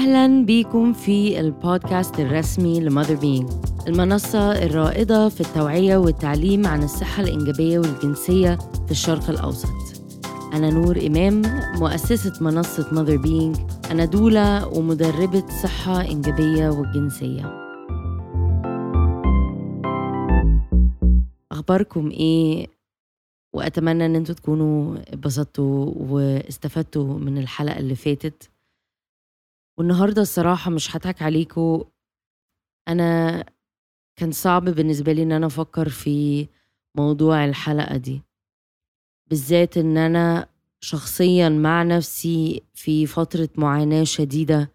أهلا بيكم في البودكاست الرسمي ل Mother Being المنصة الرائدة في التوعية والتعليم عن الصحة الإنجابية والجنسية في الشرق الأوسط. أنا نور إمام مؤسسة منصة Mother Being أنا doula ومدربة صحة إنجابية والجنسية أخباركم إيه؟ وأتمنى إن أنتوا تكونوا اتبسطتوا واستفدتوا من الحلقة اللي فاتت. والنهاردة الصراحة مش هضحك عليكم أنا كان صعب بالنسبة لي إن أنا أفكر في موضوع الحلقة دي بالذات إن أنا شخصيا مع نفسي في فترة معاناة شديدة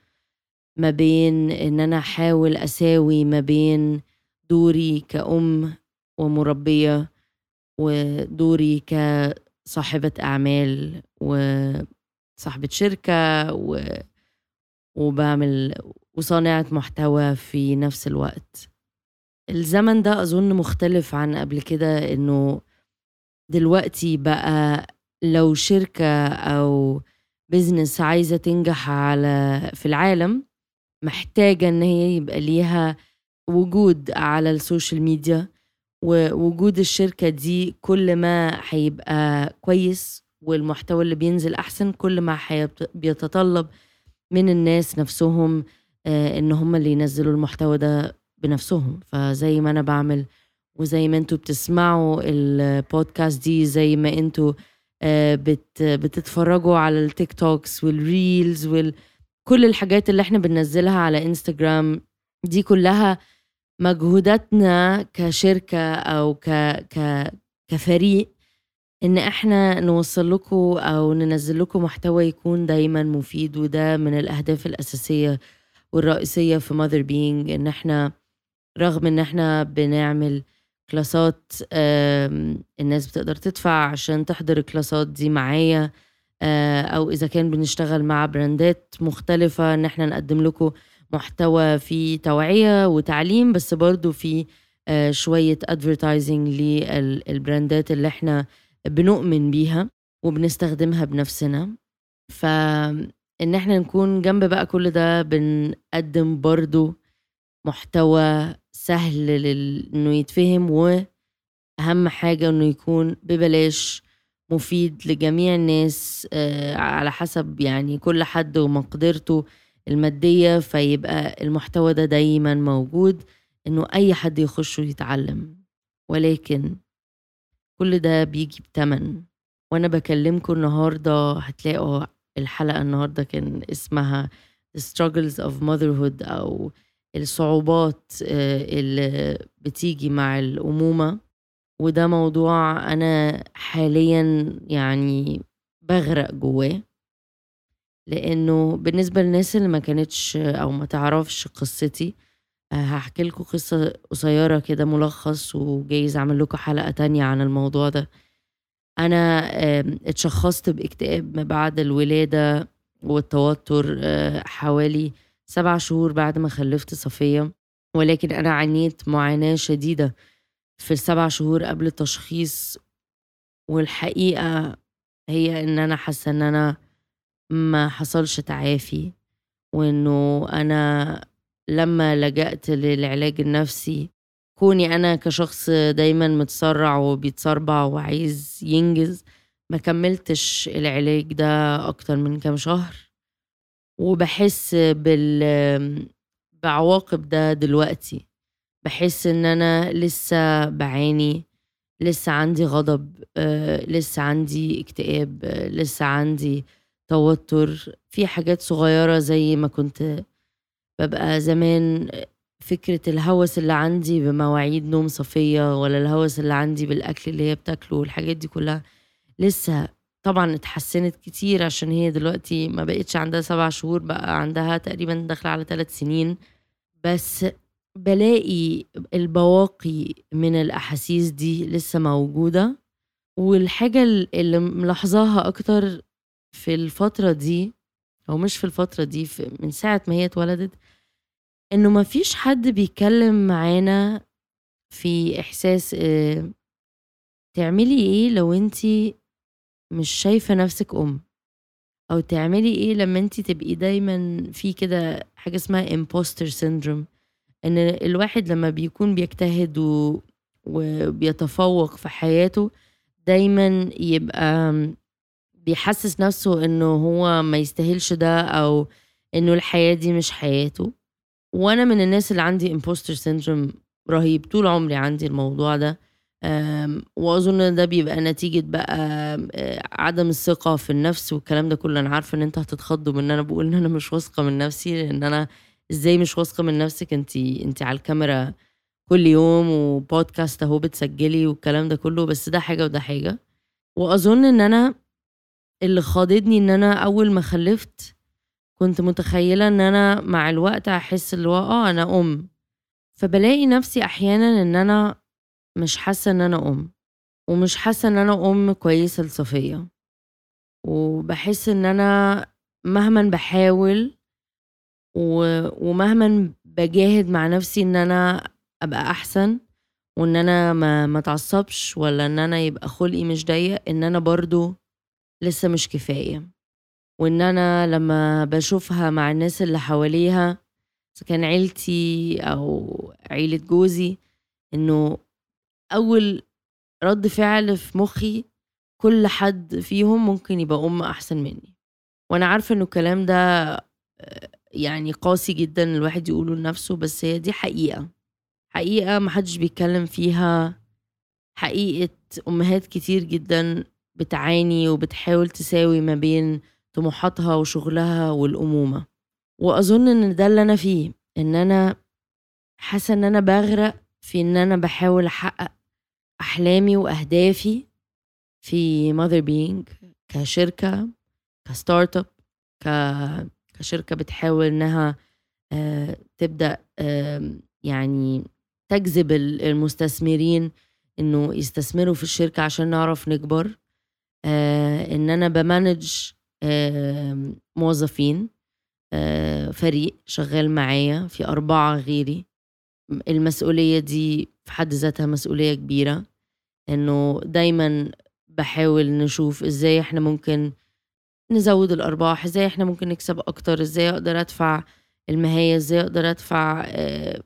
ما بين إن أنا أحاول أساوي ما بين دوري كأم ومربية ودوري كصاحبة أعمال وصاحبة شركة. وبعمل وصانعة محتوى في نفس الوقت. الزمن ده أظن مختلف عن قبل كده إنه دلوقتي بقى لو شركة أو business عايزة تنجح على في العالم محتاجة إن هي يبقى ليها وجود على ال social media ووجود الشركة دي كل ما هيبقى كويس والمحتوى اللي بينزل أحسن كل ما بيتطلب من الناس نفسهم آه، إن هم اللي ينزلوا المحتوى ده بنفسهم. فزي ما أنا بعمل وزي ما أنتوا بتسمعوا البودكاست دي زي ما أنتوا آه، بت بتتفرجوا على ال TikToks وال reels وكل الحاجات اللي إحنا بننزلها على إنستجرام دي كلها مجهوداتنا كشركة أو ك كفريق إن إحنا نوصل لكم أو ننزل لكم محتوى يكون دايما مفيد وده من الأهداف الأساسية والرئيسية في ماذر بينج إن إحنا رغم إن إحنا بنعمل كلاسات الناس بتقدر تدفع عشان تحضر الكلاسات دي معايا آه، أو إذا كان بنشتغل مع براندات مختلفة إن إحنا نقدم لكم محتوى فيه توعية وتعليم بس برضو في آه، شوية ادفرتايزنج للبراندات اللي إحنا بنؤمن بيها وبنستخدمها بنفسنا. فإن إحنا نكون جنب بقى كل ده بنقدم برضو محتوى سهل إنه يتفهم وأهم حاجة إنه يكون ببلاش مفيد لجميع الناس آه، على حسب يعني كل حد ومقدرته المادية. فيبقى المحتوى ده دايما موجود إنه أي حد يخش ويتعلم. ولكن كل ده بيجي بتمن. وأنا بكلمكم النهاردة هتلاقوا الحلقة النهاردة كان اسمها The Struggles of Motherhood أو الصعوبات آه، اللي بتيجي مع الأمومة. وده موضوع أنا حاليا يعني بغرق جواه. لأنه بالنسبة للناس اللي ما كانتش أو ما تعرفش قصتي آه، هحكي لكم قصة قصيرة كده ملخص وجايز أعمل لكم حلقة تانية عن الموضوع ده. أنا اتشخصت باكتئاب ما بعد الولادة والتوتر آه، حوالي سبع شهور بعد ما خلفت صفية. ولكن أنا عانيت معاناة شديدة في السبع شهور قبل التشخيص. والحقيقة هي إن أنا حاسة إن أنا ما حصلش تعافي وإنه أنا لما لجأت للعلاج النفسي كوني أنا كشخص دايما متسرع وبيتسربع وعايز ينجز ما كملتش العلاج ده أكتر من كام شهر. وبحس بال بعواقب ده دلوقتي. بحس إن أنا لسه بعاني لسه عندي غضب آه، لسه عندي اكتئاب آه، لسه عندي توتر. في حاجات صغيرة زي ما كنت ببقى زمان فكرة الهوس اللي عندي بمواعيد نوم صفية ولا الهوس اللي عندي بالأكل اللي هي بتاكله والحاجات دي كلها لسه طبعا اتحسنت كتير عشان هي دلوقتي ما بقتش عندها سبع شهور بقى عندها تقريبا داخلة على ثلاث سنين. بس بلاقي البواقي من الأحاسيس دي لسه موجودة. والحاجة اللي ملاحظاها أكتر في الفترة دي أو مش في الفترة دي من ساعة ما هي اتولدت إنه مفيش حد بيتكلم معانا في إحساس آه، تعملي إيه لو أنتي مش شايفة نفسك أم؟ أو تعملي إيه لمّا أنتِ تبقي دايمًا في كده حاجة اسمها imposter syndrome إن الواحد لمّا بيكون بيجتهد وبيتفوّق في حياته، دايمًا يبقى بيحسّس نَفْسه إنه هو ما يستاهلش ده أو إنه الحياة دي مش حياته، وأنا من الناس اللي عندي imposter syndrome رهيب، طول عمري عندي الموضوع ده. وأظن إن ده بيبقى نتيجة بقى عدم الثقة في النفس والكلام ده كله، أنا عارفة إن أنتوا هتتخضّوا من إن أنا بقول إن أنا مش واثقة من نفسي، لإن أنا إزاي مش واثقة من نفسِك أنتِ أنتِ على الكاميرا كل يوم وبودكاست أهو بتسجّلي والكلام ده كله، بس ده حاجة وده حاجة. وأظن إن أنا اللي خاضدني إن أنا أول ما خلّفت كنت متخيّلة إن أنا مع الوقت هاحس اللي هو آه أنا أم، فبالاقي نفسي أحيانًا إن أنا مش حاسة إن أنا أم، ومش حاسة إن أنا أم كويسة لصفية، وبحس إن أنا مهمًا بحاول و ومهمًا بجاهد مع نفسي إن أنا أبقى أحسن، وإن أنا ما ما ولا إن أنا يبقى خُلقي مش ضيّق، إن أنا برضه لسه مش كفاية، وإن أنا لمّا بشوفها مع الناس اللي حواليها كان عيلتي أو عيلة جوزي، إنه أول رد فعل في مخي كل حد فيهم ممكن يبقى أم أحسن مني. وأنا عارفة إنه الكلام ده آه، يعني قاسي جدا الواحد يقوله لنفسه بس هي دي حقيقة. حقيقة محدش بيتكلم فيها حقيقة أمهات كتير جدا بتعاني وبتحاول تساوي ما بين طموحاتها وشغلها والأمومة. وأظن إن ده اللي أنا فيه إن أنا حاسة إن أنا بغرق في إن أنا بحاول أحقق أحلامي وأهدافي في Mother Being كشركة ك start up كشركة بتحاول إنها آه، تبدأ يعني تجذب المستثمرين إنه يستثمروا في الشركة عشان نعرف نكبر. آه، إن أنا ب manage موظفين آه، فريق شغال معايا في أربعة غيري. المسؤولية دي في حد ذاتها مسؤولية كبيرة إنه دايما بحاول نشوف إزاي إحنا ممكن نزود الأرباح إزاي إحنا ممكن نكسب أكتر إزاي أقدر أدفع الماهية إزاي أقدر أدفع آه،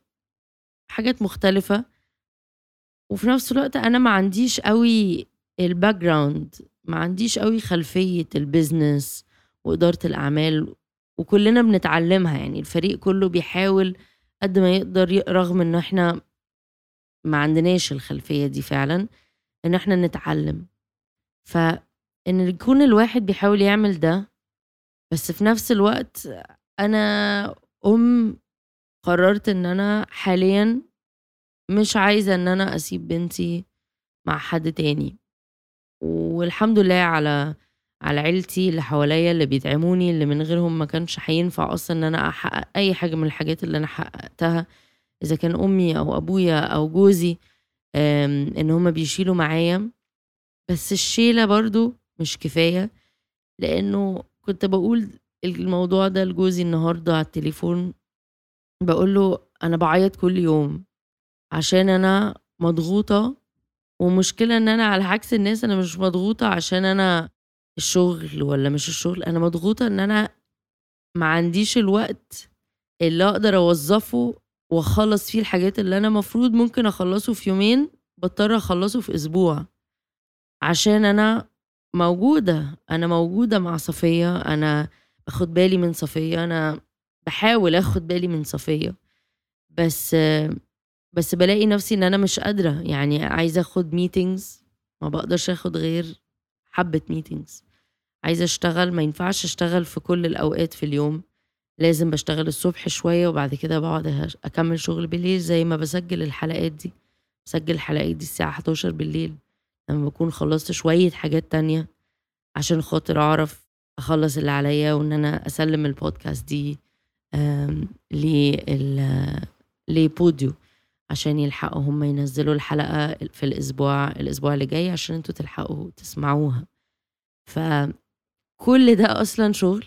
حاجات مختلفة. وفي نفس الوقت أنا ما عنديش قوي ال background ما عنديش قوي خلفية ال business وإدارة الأعمال وكلنا بنتعلمها يعني الفريق كله بيحاول قد ما يقدر رغم إن إحنا ما عندناش الخلفية دي فعلا إن إحنا نتعلم. فإن يكون الواحد بيحاول يعمل ده بس في نفس الوقت أنا أم قررت إن أنا حاليا مش عايزة إن أنا أسيب بنتي مع حد تاني. والحمد لله على على عيلتي اللي حواليا اللي بيدعموني اللي من غيرهم ما كانش هينفع أصلا إن أنا أحقق أي حاجة من الحاجات اللي أنا حققتها. إذا كان أمي أو أبويا أو جوزي إن هما بيشيلوا معايا. بس الشيلة برضو مش كفاية لأنه كنت بقول الموضوع ده لجوزي النهارده على التليفون. بقول له أنا بعيط كل يوم عشان أنا مضغوطة ومشكلة إن أنا على عكس الناس أنا مش مضغوطة عشان أنا الشغل ولا مش الشغل أنا مضغوطة إن أنا ما عنديش الوقت اللي أقدر أوظفه وأخلص فيه الحاجات اللي أنا مفروض ممكن أخلصه في يومين بضطر أخلصه في أسبوع عشان أنا موجودة أنا موجودة مع صفية أنا باخد بالي من صفية أنا بحاول آخد بالي من صفية. بس بس بلاقي نفسي إن أنا مش قادرة. يعني عايزة أخد meetings ما بقدرش آخد غير حبة ميتينجز عايزة أشتغل ما ينفعش أشتغل في كل الأوقات في اليوم. لازم بشتغل الصبح شوية وبعد كده بقعد أكمل شغل بالليل زي ما بسجل الحلقات دي. بسجل الحلقات دي الساعة 11 بالليل لما بكون خلصت شوية حاجات تانية عشان خاطر أعرف أخلص اللي عليا وإن أنا أسلم البودكاست دي لبوديو. عشان يلحقوا هم ينزلوا الحلقة في الأسبوع الأسبوع اللي جاي عشان أنتوا تلحقوا تسمعوها. فكل ده أصلا شغل.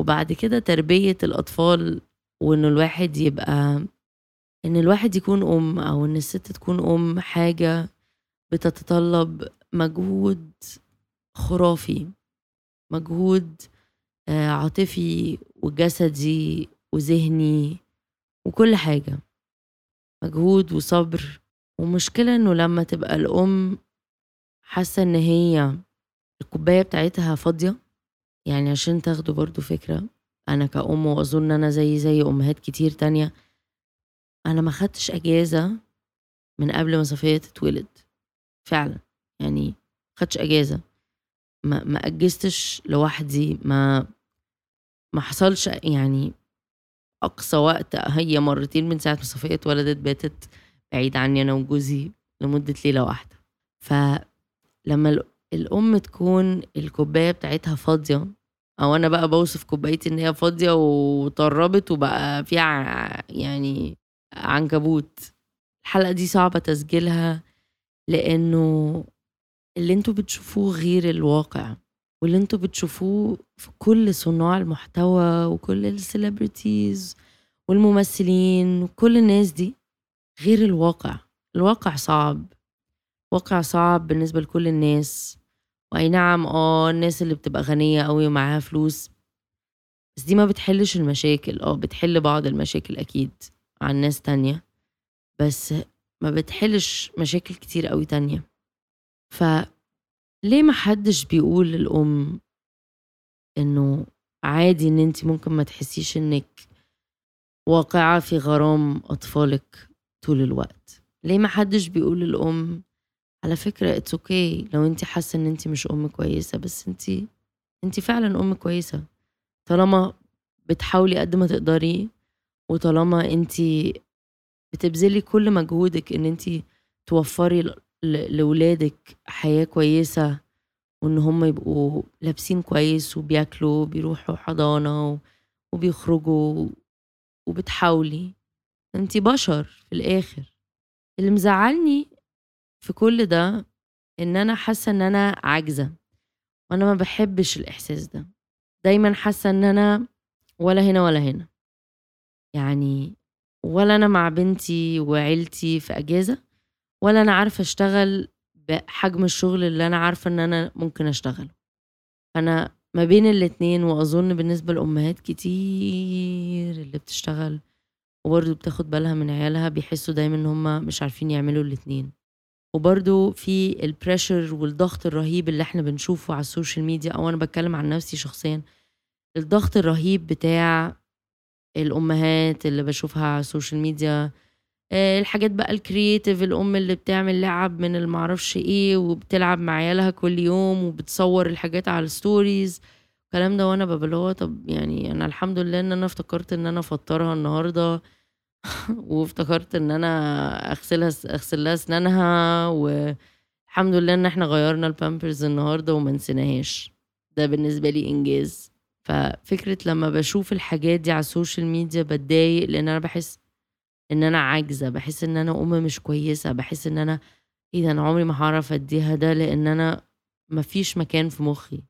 وبعد كده تربية الأطفال وإنه الواحد يبقى إن الواحد يكون أم أو إن الست تكون أم حاجة بتتطلب مجهود خرافي مجهود آه، عاطفي وجسدي وذهني وكل حاجة. مجهود وصبر. ومشكلة إنه لما تبقى الأم حاسة إن هي الكوباية بتاعتها فاضية يعني عشان تاخدوا برضو فكرة أنا كأم وأظن أنا زي زي أمهات كتير تانية أنا ما خدتش أجازة من قبل ما صفية تتولد. فعلا يعني خدتش أجازة. ما ما أجزتش لوحدي ما ما حصلش يعني أقصى وقت هي مرتين من ساعة ما صفية اتولدت باتت بعيد عني أنا وجوزي لمدة ليلة واحدة. فلما الأم تكون الكوباية بتاعتها فاضية أو أنا بقى بوصف كوبايتي إن هي فاضية وطربت وبقى فيها يعني عنكبوت. الحلقة دي صعبة تسجيلها لأنه اللي أنتوا بتشوفوه غير الواقع. واللي أنتوا بتشوفوه في كل صناع المحتوى وكل السليبرتيز والممثلين وكل الناس دي غير الواقع. الواقع صعب. واقع صعب بالنسبة لكل الناس. وأي نعم آه الناس اللي بتبقى غنية قوي ومعاها فلوس. بس دي ما بتحلش المشاكل. آه بتحل بعض المشاكل أكيد عن ناس تانية. بس ما بتحلش مشاكل كتير قوي تانية. ف ليه ما حدش بيقول للأم إنه عادي إن أنت ممكن ما تحسيش إنك واقعة في غرام أطفالك طول الوقت؟ ليه ما حدش بيقول للأم؟ على فكرة it's okay okay لو انت حاسة إن انت مش أم كويسة بس انت انت فعلا أم كويسة. طالما بتحاولي قد ما تقدري وطالما انت بتبذلي كل مجهودك إن انت توفري لولادك حياة كويسة وإن هم يبقوا لابسين كويس وبياكلوا وبيروحوا حضانة وبيخرجوا وبتحاولي. أنت بشر في الآخر. اللي مزعلني في كل ده إن أنا حاسة إن أنا عاجزة وأنا ما بحبش الإحساس ده. دايما حاسة إن أنا ولا هنا ولا هنا. يعني ولا أنا مع بنتي وعيلتي في أجازة ولا أنا عارفة أشتغل بحجم الشغل اللي أنا عارفة إن أنا ممكن أشتغله. أنا ما بين الاتنين وأظن بالنسبة لأمهات كتير اللي بتشتغل وبرضه بتاخد بالها من عيالها بيحسوا دايما إن هم مش عارفين يعملوا الاتنين. وبرضه في ال pressure والضغط الرهيب اللي إحنا بنشوفه على ال social media أو أنا بتكلم عن نفسي شخصيا الضغط الرهيب بتاع الأمهات اللي بشوفها على ال social media الحاجات بقى ال creative الأم اللي بتعمل لعب من المعرفش إيه وبتلعب مع عيالها كل يوم وبتصور الحاجات على ال stories الكلام ده وأنا هو طب يعني أنا الحمد لله إن أنا افتكرت إن أنا افطرها النهارده وافتكرت إن أنا أغسلها أغسل لها أسنانها والحمد لله إن إحنا غيرنا البامبرز النهارده وما نسيناهاش. ده بالنسبة لي إنجاز. ففكرة لما بشوف الحاجات دي على ال social media بتضايق لأن أنا بحس إن أنا عاجزة بحس إن أنا ام مش كويسة بحس إن أنا إيه ده أنا عمري ما هعرف أديها ده لأن أنا مفيش مكان في مخي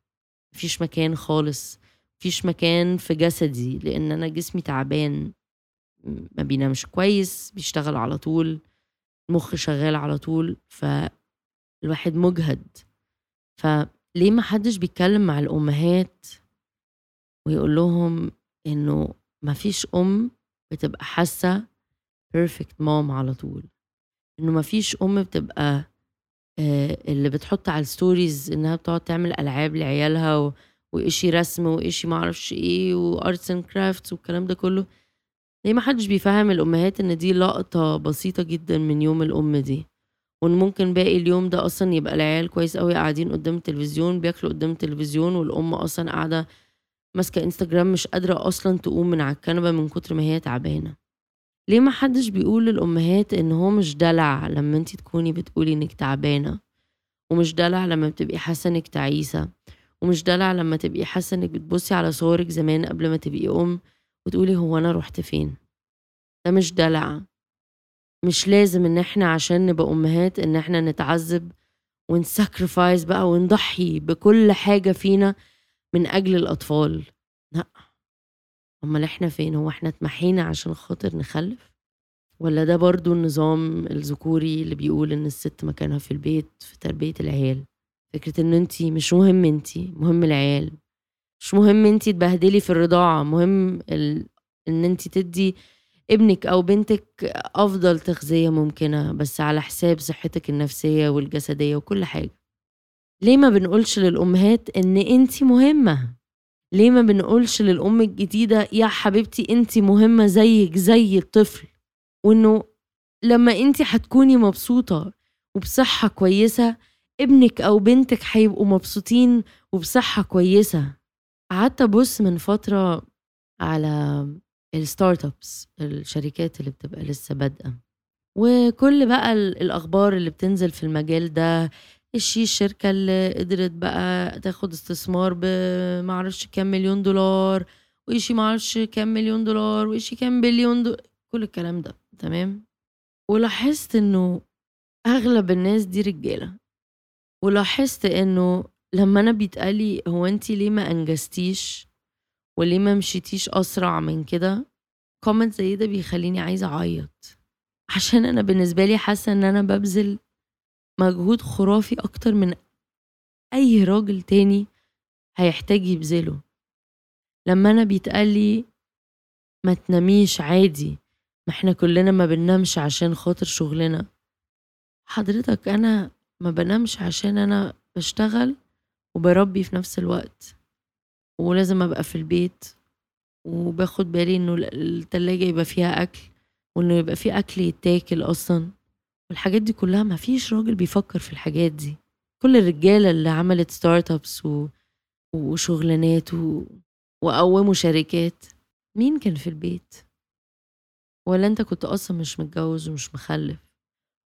مفيش مكان خالص مفيش مكان في جسدي لأن أنا جسمي تعبان ما بينامش كويس بيشتغل على طول المخ شغال على طول فالواحد مجهد. فليه ما حدش بيتكلم مع الأمهات ويقول لهم إنه ما فيش أم بتبقى حاسة perfect mom على طول. إنه ما فيش أم بتبقى آه، اللي بتحط على ال stories إنها بتقعد تعمل ألعاب لعيالها وإشي رسم وإشي معرفش إيه و arts and crafts والكلام ده كله. ليه ما حدش بيفهم الأمهات إن دي لقطة بسيطة جدا من يوم الأم دي؟ وإن ممكن باقي اليوم ده أصلا يبقى العيال كويس قوي قاعدين قدام التلفزيون بياكلوا قدام التلفزيون والأم أصلا قاعدة ماسكة انستجرام مش قادرة أصلا تقوم من على الكنبة من كتر ما هي تعبانة. ليه ما حدش بيقول للأمهات إن هو مش دلع لما أنتي تكوني بتقولي إنك تعبانة؟ ومش دلع لما بتبقي حاسة إنك تعيسة؟ ومش دلع لما تبقي حاسة إنك بتبصي على صورك زمان قبل ما تبقي أم وتقولي هو أنا رحت فين؟ ده مش دلع. مش لازم إن إحنا عشان نبقى أمهات إن إحنا نتعذب ونساكرفايز بقى ونضحي بكل حاجة فينا من أجل الأطفال. لأ. أمال إحنا فين؟ هو إحنا اتمحينا عشان خاطر نخلف؟ ولا ده برضو النظام الذكوري اللي بيقول إن الست مكانها في البيت في تربية العيال؟ فكرة إن أنتي مش مهم أنتي مهم العيال. مش مهم انت تبهدلي في الرضاعة مهم ال... إن انت تدي ابنك أو بنتك أفضل تغذية ممكنة بس على حساب صحتك النفسية والجسدية وكل حاجة. ليه ما بنقولش للأمهات إن انت مهمة؟ ليه ما بنقولش للأم الجديدة يا حبيبتي أنت مهمة زيك زي الطفل. وإنه لما أنت هتكوني مبسوطة وبصحة كويسة ابنك أو بنتك هيبقوا مبسوطين وبصحة كويسة. قعدت أبص من فترة على الستارت ابس الشركات اللي بتبقى لسه بادئة. وكل بقى الأخبار اللي بتنزل في المجال ده إيش الشركة اللي قدرت بقى تاخد استثمار بمعرفش كام مليون دولار وإيشي معرفش كام مليون دولار وإيشي كام بليون دولار كل الكلام ده تمام؟ ولاحظت إنه أغلب الناس دي رجالة. ولاحظت إنه لما أنا بيتقالي هو انت ليه ما أنجزتيش؟ وليه ما مشيتيش أسرع من كده؟ comment زي ده بيخليني عايزة أعيط. عشان أنا بالنسبة لي حاسة إن أنا ببذل مجهود خرافي أكتر من أي راجل تاني هيحتاج يبذله. لما أنا بيتقالي ما تناميش عادي ما إحنا كلنا ما بننامش عشان خاطر شغلنا. حضرتك أنا ما بنامش عشان أنا بشتغل وبربي في نفس الوقت ولازم أبقى في البيت وباخد بالي إنه التلاجة يبقى فيها أكل وإنه يبقى في أكل يتاكل أصلا. والحاجات دي كلها ما فيش راجل بيفكر في الحاجات دي. كل الرجالة اللي عملت ستارت ابس و... وشغلانات و... وقوموا شركات مين كان في البيت؟ ولا انت كنت أصلا مش متجوز ومش مخلف؟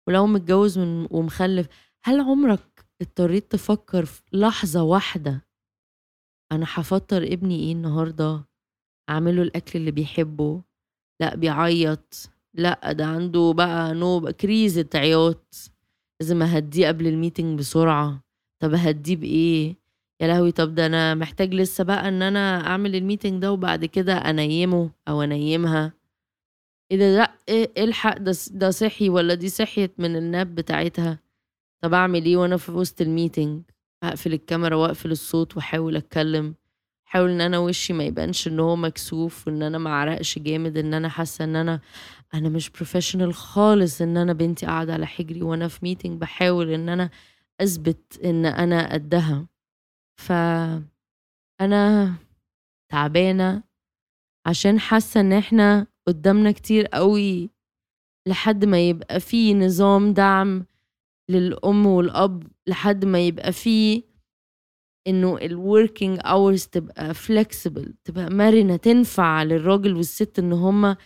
ولو متجوز ومخلف هل عمرك اضطريت تفكر في لحظة واحدة أنا هفطر ابني إيه النهاردة؟ أعمله الأكل اللي بيحبه؟ لأ بيعيط. لأ ده عنده بقى نوبة كريزة عياط لازم أهديه قبل ال meeting بسرعة. طب أهديه بإيه؟ يا لهوي طب ده أنا محتاج لسه بقى إن أنا أعمل ال meeting ده وبعد كده أنيمه أو أنيمها. إيه ده؟ لأ إيه الحق؟ ده ده صحي ولا دي صحيت من ال nap بتاعتها؟ طب أعمل إيه وأنا في وسط ال meeting؟ أقفل الكاميرا وأقفل الصوت وأحاول أتكلم. احاول إن أنا وشي ما يبانش إن هو مكسوف وإن أنا ما جامد إن أنا حاسة إن أنا أنا مش professional خالص إن أنا بنتي قاعدة على حجري وأنا في meeting بحاول إن أنا أثبت إن أنا قدها. ف أنا تعبانة عشان حاسة إن إحنا قدامنا كتير قوي لحد ما يبقى في نظام دعم للأم والأب لحد ما يبقى في إنه ال working hours تبقى flexible تبقى مرنة تنفع للراجل والست إن هما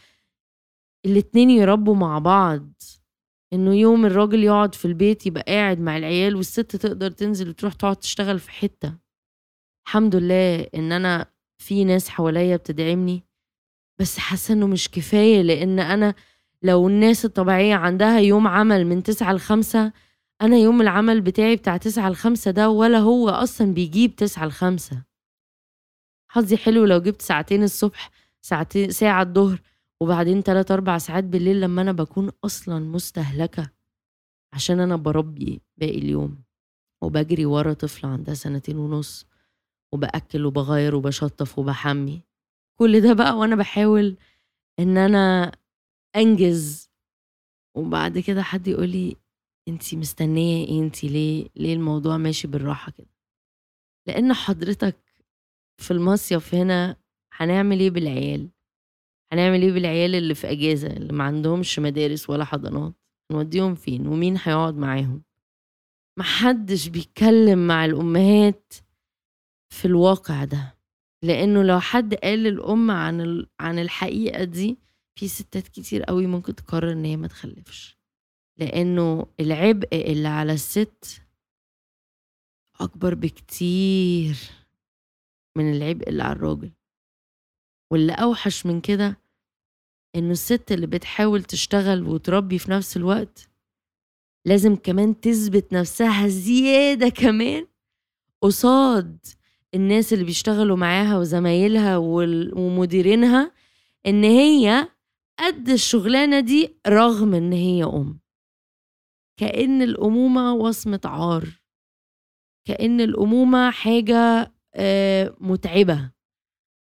الاتنين يربوا مع بعض. إنه يوم الراجل يقعد في البيت يبقى قاعد مع العيال والست تقدر تنزل وتروح تقعد تشتغل في حتة. الحمد لله إن أنا في ناس حواليا بتدعمني بس حاسة إنه مش كفاية لأن أنا لو الناس الطبيعية عندها يوم عمل من تسعة لخمسة أنا يوم العمل بتاعي بتاع تسعة لخمسة ده ولا هو أصلا بيجيب تسعة لخمسة. حظي حلو لو جبت ساعتين الصبح ساعتين ساعة الظهر وبعدين تلات أربع ساعات بالليل لما أنا بكون أصلا مستهلكة. عشان أنا بربي باقي اليوم. وبجري ورا طفلة عندها سنتين ونص وبأكل وبغير وبشطف وبحمي. كل ده بقى وأنا بحاول إن أنا أنجز. وبعد كده حد يقول لي انت مستنية إيه؟ انت ليه؟ ليه الموضوع ماشي بالراحة كده؟ لأن حضرتك في المصيف هنا هنعمل إيه بالعيال؟ هنعمل إيه بالعيال اللي في أجازة اللي ما عندهمش مدارس ولا حضانات؟ نوديهم فين؟ ومين هيقعد معاهم؟ محدش بيتكلم مع الأمهات في الواقع ده لأنه لو حد قال للأم عن عن الحقيقة دي في ستات كتير قوي ممكن تقرر إن هي ما تخلفش. لأنه العبء اللي على الست أكبر بكتير من العبء اللي على الراجل. واللي أوحش من كده إنه الست اللي بتحاول تشتغل وتربي في نفس الوقت لازم كمان تثبت نفسها زيادة كمان قصاد الناس اللي بيشتغلوا معاها وزمايلها ومديرينها إن هي قد الشغلانة دي رغم إن هي أم. كأن الأمومة وصمة عار. كأن الأمومة حاجة آه، متعبة.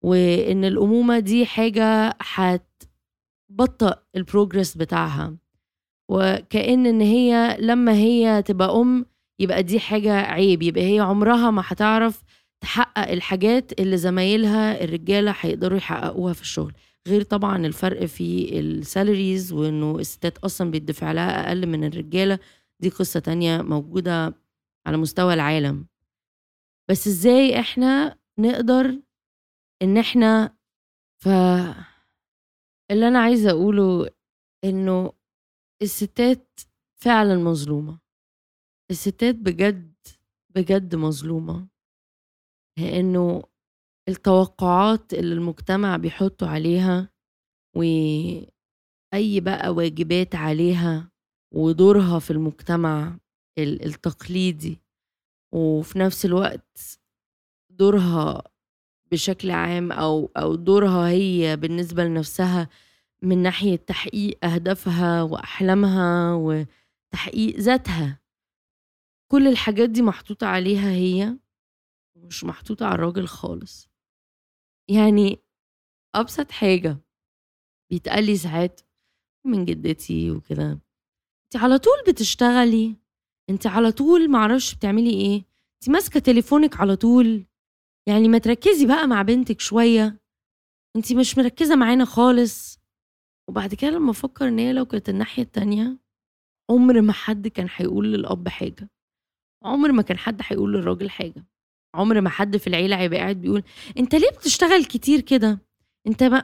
وإن الأمومة دي حاجة هتبطئ البروجرس بتاعها. وكأن إن هي لما هي تبقى أم يبقى دي حاجة عيب. يبقى هي عمرها ما هتعرف تحقق الحاجات اللي زمايلها الرجالة هيقدروا يحققوها في الشغل. غير طبعا الفرق في السالاريز وإنه الستات أصلا بيدفع لها أقل من الرجالة. دي قصة تانية موجودة على مستوى العالم. بس إزاي إحنا نقدر إن إحنا ف اللي أنا عايزة أقوله إنه الستات فعلا مظلومة. الستات بجد بجد مظلومة. لأنه التوقعات اللي المجتمع بيحطوا عليها وأي بقى واجبات عليها ودورها في المجتمع التقليدي. وفي نفس الوقت دورها بشكل عام أو أو دورها هي بالنسبة لنفسها من ناحية تحقيق أهدافها وأحلامها وتحقيق ذاتها. كل الحاجات دي محطوطة عليها هي مش محطوطة على الراجل خالص. يعني أبسط حاجة بيتقال لي ساعات من جدتي وكده انت على طول بتشتغلي؟ انت على طول معرفش بتعملي إيه؟ انت ماسكة تليفونك على طول؟ يعني ما تركزي بقى مع بنتك شوية؟ انت مش مركزة معانا خالص؟ وبعد كده لما أفكر إن هي لو كانت الناحية التانية عمر ما حد كان هيقول للأب حاجة عمر ما كان حد هيقول للراجل حاجة. عمر ما حد في العيلة هيبقى قاعد بيقول أنت ليه بتشتغل كتير كده؟ أنت ما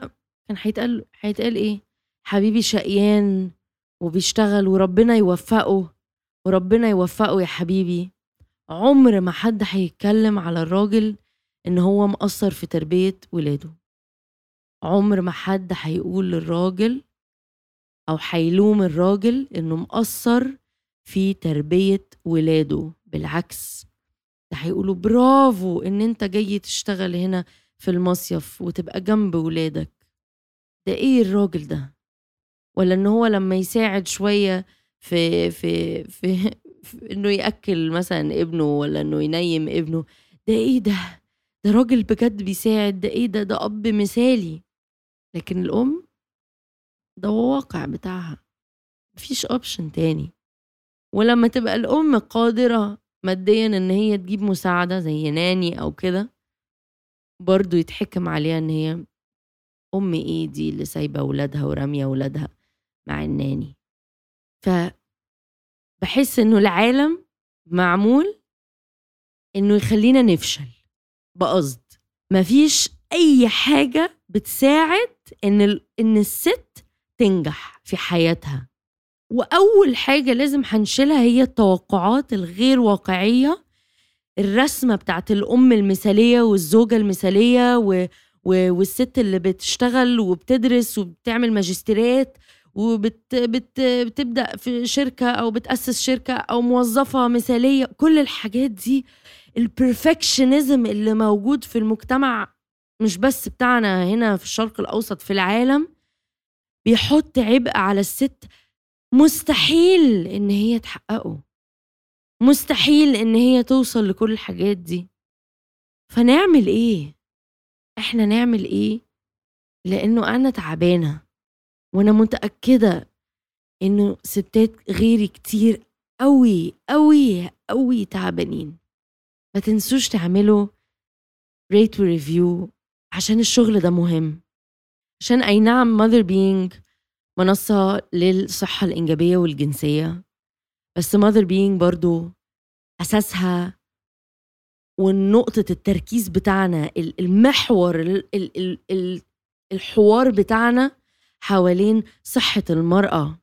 كان هيتقال هيتقال إيه؟ حبيبي شقيان وبيشتغل وربنا يوفقه وربنا يوفقه يا حبيبي. عمر ما حد هيتكلم على الراجل إن هو مقصر في تربية ولاده. عمر ما حد هيقول للراجل أو هيلوم الراجل إنه مقصر في تربية ولاده بالعكس. ده هيقولوا برافو إن أنت جاي تشتغل هنا في المصيف وتبقى جنب ولادك. ده إيه الراجل ده؟ ولا إن هو لما يساعد شوية في في في, في إنه يأكل مثلا ابنه ولا إنه ينيم ابنه. ده إيه ده؟ ده راجل بجد بيساعد ده إيه ده؟ ده أب مثالي. لكن الأم؟ ده هو واقع بتاعها. مفيش option تاني. ولما تبقى الأم قادرة ماديا إن هي تجيب مساعدة زي nanny أو كده برضو يتحكم عليها إن هي أم إيه دي اللي سايبة ولادها ورامية ولادها مع الناني. ف بحس إنه العالم معمول إنه يخلينا نفشل بقصد. مفيش أي حاجة بتساعد إن إن الست تنجح في حياتها. وأول حاجة لازم هنشيلها هي التوقعات الغير واقعية الرسمة بتاعت الأم المثالية والزوجة المثالية و... و... والست اللي بتشتغل وبتدرس وبتعمل ماجستيرات وبتبدا وبت... في شركة أو بتأسس شركة أو موظفة مثالية كل الحاجات دي البرفكشنزم اللي موجود في المجتمع مش بس بتاعنا هنا في الشرق الأوسط في العالم بيحط عبء على الست مستحيل إن هي تحققه. مستحيل إن هي توصل لكل الحاجات دي. فنعمل إيه؟ إحنا نعمل إيه؟ لأنه أنا تعبانة وأنا متأكدة إنه ستات غيري كتير قوي قوي قوي تعبانين. ما تنسوش تعملوا ريت وريفيو عشان الشغل ده مهم. عشان أي نعم mother being منصة للصحة الإنجابية والجنسية. بس mother being برضو أساسها ونقطة التركيز بتاعنا المحور الحوار بتاعنا حوالين صحة المرأة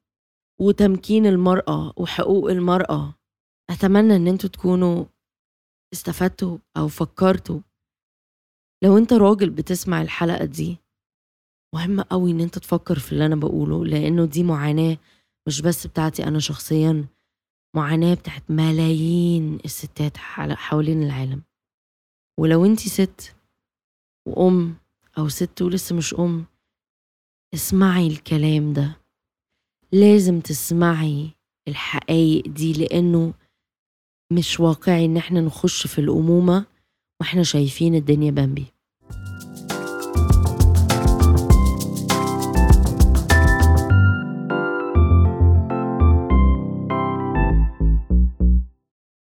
وتمكين المرأة وحقوق المرأة. أتمنى إن أنتوا تكونوا استفدتوا أو فكرتوا. لو انت راجل بتسمع الحلقة دي مهم قوي إن أنت تفكر في اللي أنا بقوله لأنه دي معاناة مش بس بتاعتي أنا شخصيا معاناة بتاعت ملايين الستات حوالين العالم. ولو أنت ست وأم أو ست ولسه مش أم اسمعي الكلام ده. لازم تسمعي الحقايق دي لأنه مش واقعي إن إحنا نخش في الأمومة وإحنا شايفين الدنيا بامبي.